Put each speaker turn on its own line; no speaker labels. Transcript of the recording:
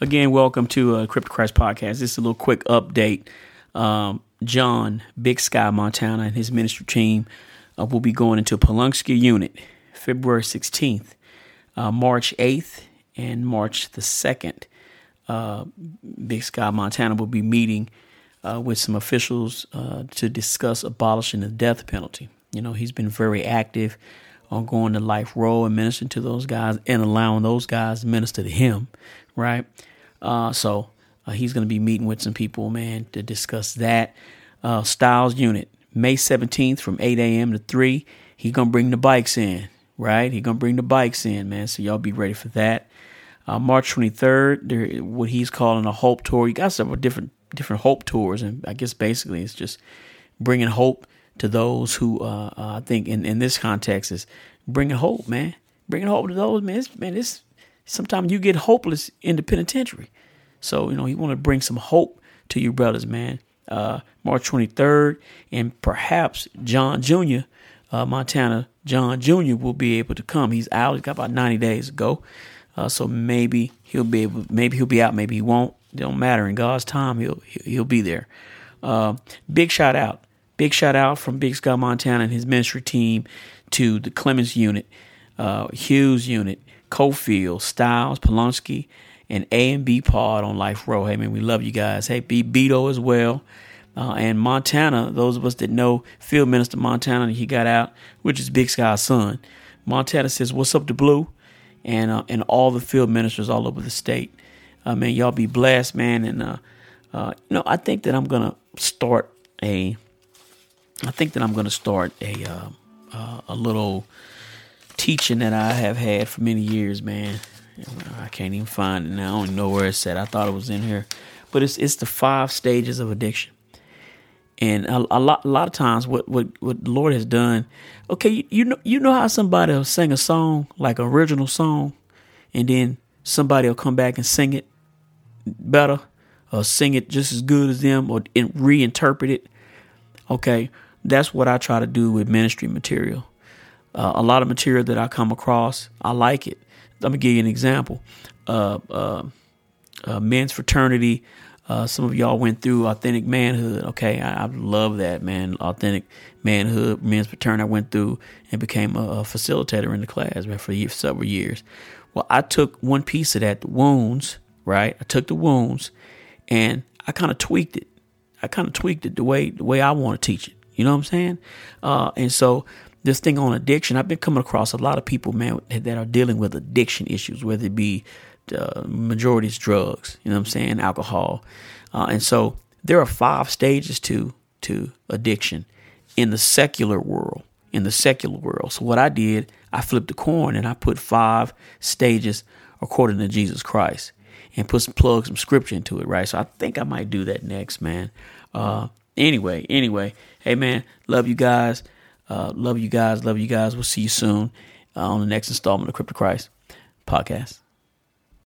Again, welcome to uh, Crypto Podcast. This is a little quick update. Um, John, Big Sky, Montana, and his ministry team uh, will be going into a Polunsky Unit February 16th, uh, March 8th, and March the 2nd. Uh, Big Sky, Montana will be meeting uh, with some officials uh, to discuss abolishing the death penalty. You know, he's been very active on going to Life Row and ministering to those guys and allowing those guys to minister to him, right? Uh, so uh, he's going to be meeting with some people, man, to discuss that. Uh, Stiles Unit, May 17th from 8 a.m. to 3. He's going to bring the bikes in, right? He's going to bring the bikes in, man. So y'all be ready for that. Uh, March 23rd, there, what he's calling a hope tour. You got several different different hope tours, and I guess basically it's just bringing hope to those who uh, uh, I think in, in this context is bringing hope, man. Bringing hope to those, man. It's, man, this sometimes you get hopeless in the penitentiary. So, you know, he want to bring some hope to you brothers, man. Uh, March 23rd, and perhaps John Jr., uh, Montana John Jr. will be able to come. He's out. He's got about 90 days ago. Uh, so maybe he'll be able, maybe he'll be out, maybe he won't. It don't matter. In God's time, he'll he'll be there. Uh, big shout out Big shout out from Big Sky Montana and his ministry team to the Clemens unit, uh, Hughes unit, Coffield, Stiles, Polunsky, and A and B Pod on Life Row. Hey man, we love you guys. Hey, B Beto as well. Uh, and Montana, those of us that know Field Minister Montana, he got out, which is Big Sky's son. Montana says, "What's up, to Blue?" and uh, and all the field ministers all over the state. Uh, man, y'all be blessed, man. And uh, uh, you know, I think that I'm gonna start a I think that I'm going to start a uh, uh, a little teaching that I have had for many years, man. I can't even find it now. I don't know where it's at. I thought it was in here, but it's it's the five stages of addiction. And a, a lot a lot of times, what what what the Lord has done. Okay, you, you know you know how somebody will sing a song like an original song, and then somebody will come back and sing it better, or sing it just as good as them, or reinterpret it. Okay, that's what I try to do with ministry material. Uh, a lot of material that I come across, I like it. Let me give you an example. Uh, uh, uh men's fraternity. Uh, some of y'all went through authentic manhood. Okay, I, I, love that man. Authentic manhood, men's fraternity. I went through and became a, a facilitator in the class man, for several years. Well, I took one piece of that, the wounds. Right, I took the wounds, and I kind of tweaked it. I kind of tweaked it the way the way I want to teach it. You know what I'm saying? Uh, and so this thing on addiction, I've been coming across a lot of people, man, that are dealing with addiction issues, whether it be the majority is drugs, you know what I'm saying, alcohol. Uh, and so there are five stages to to addiction in the secular world. In the secular world. So what I did, I flipped the coin and I put five stages according to Jesus Christ and put some plug some scripture into it, right? So I think I might do that next, man. Uh, anyway, anyway, hey man, love you guys. Uh, love you guys. Love you guys. We'll see you soon uh, on the next installment of Crip To Christ podcast.